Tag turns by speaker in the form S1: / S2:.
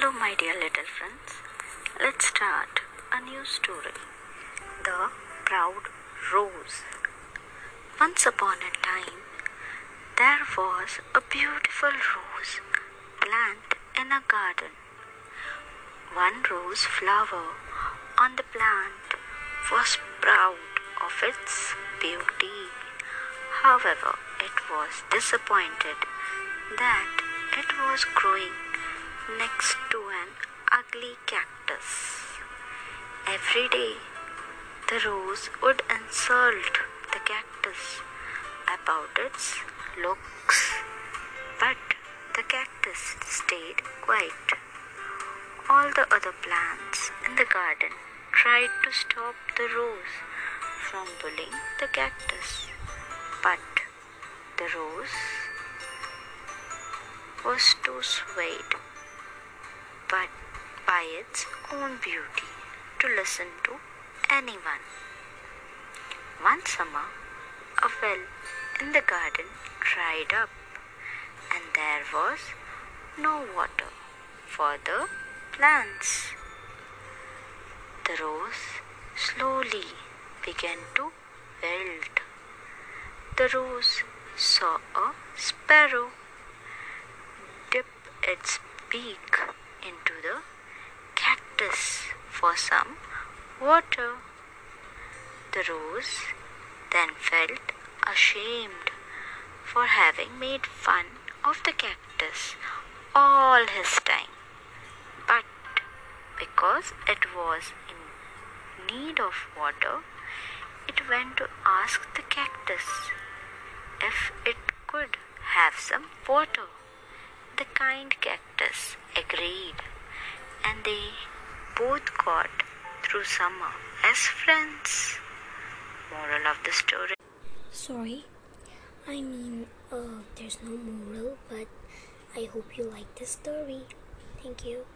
S1: Hello, my dear little friends. Let's start a new story The Proud Rose. Once upon a time, there was a beautiful rose plant in a garden. One rose flower on the plant was proud of its beauty. However, it was disappointed that it was growing next to an ugly cactus. Every day, the rose would insult the cactus about its looks, but the cactus stayed quiet. All the other plants in the garden tried to stop the rose from bullying the cactus, but the rose was too swayed but by its own beauty to listen to anyone. One summer, a well in the garden dried up, and there was no water for the plants. The rose slowly began to wilt. The rose saw a sparrow dip its beak into the cactus for some water. The rose then felt ashamed for having made fun of the cactus all his time. But because it was in need of water, it went to ask the cactus if it could have some water. The kind cactus agreed, and they both got through summer as friends. Moral of the story
S2: Sorry, I mean, uh, there's no moral, but I hope you like the story. Thank you.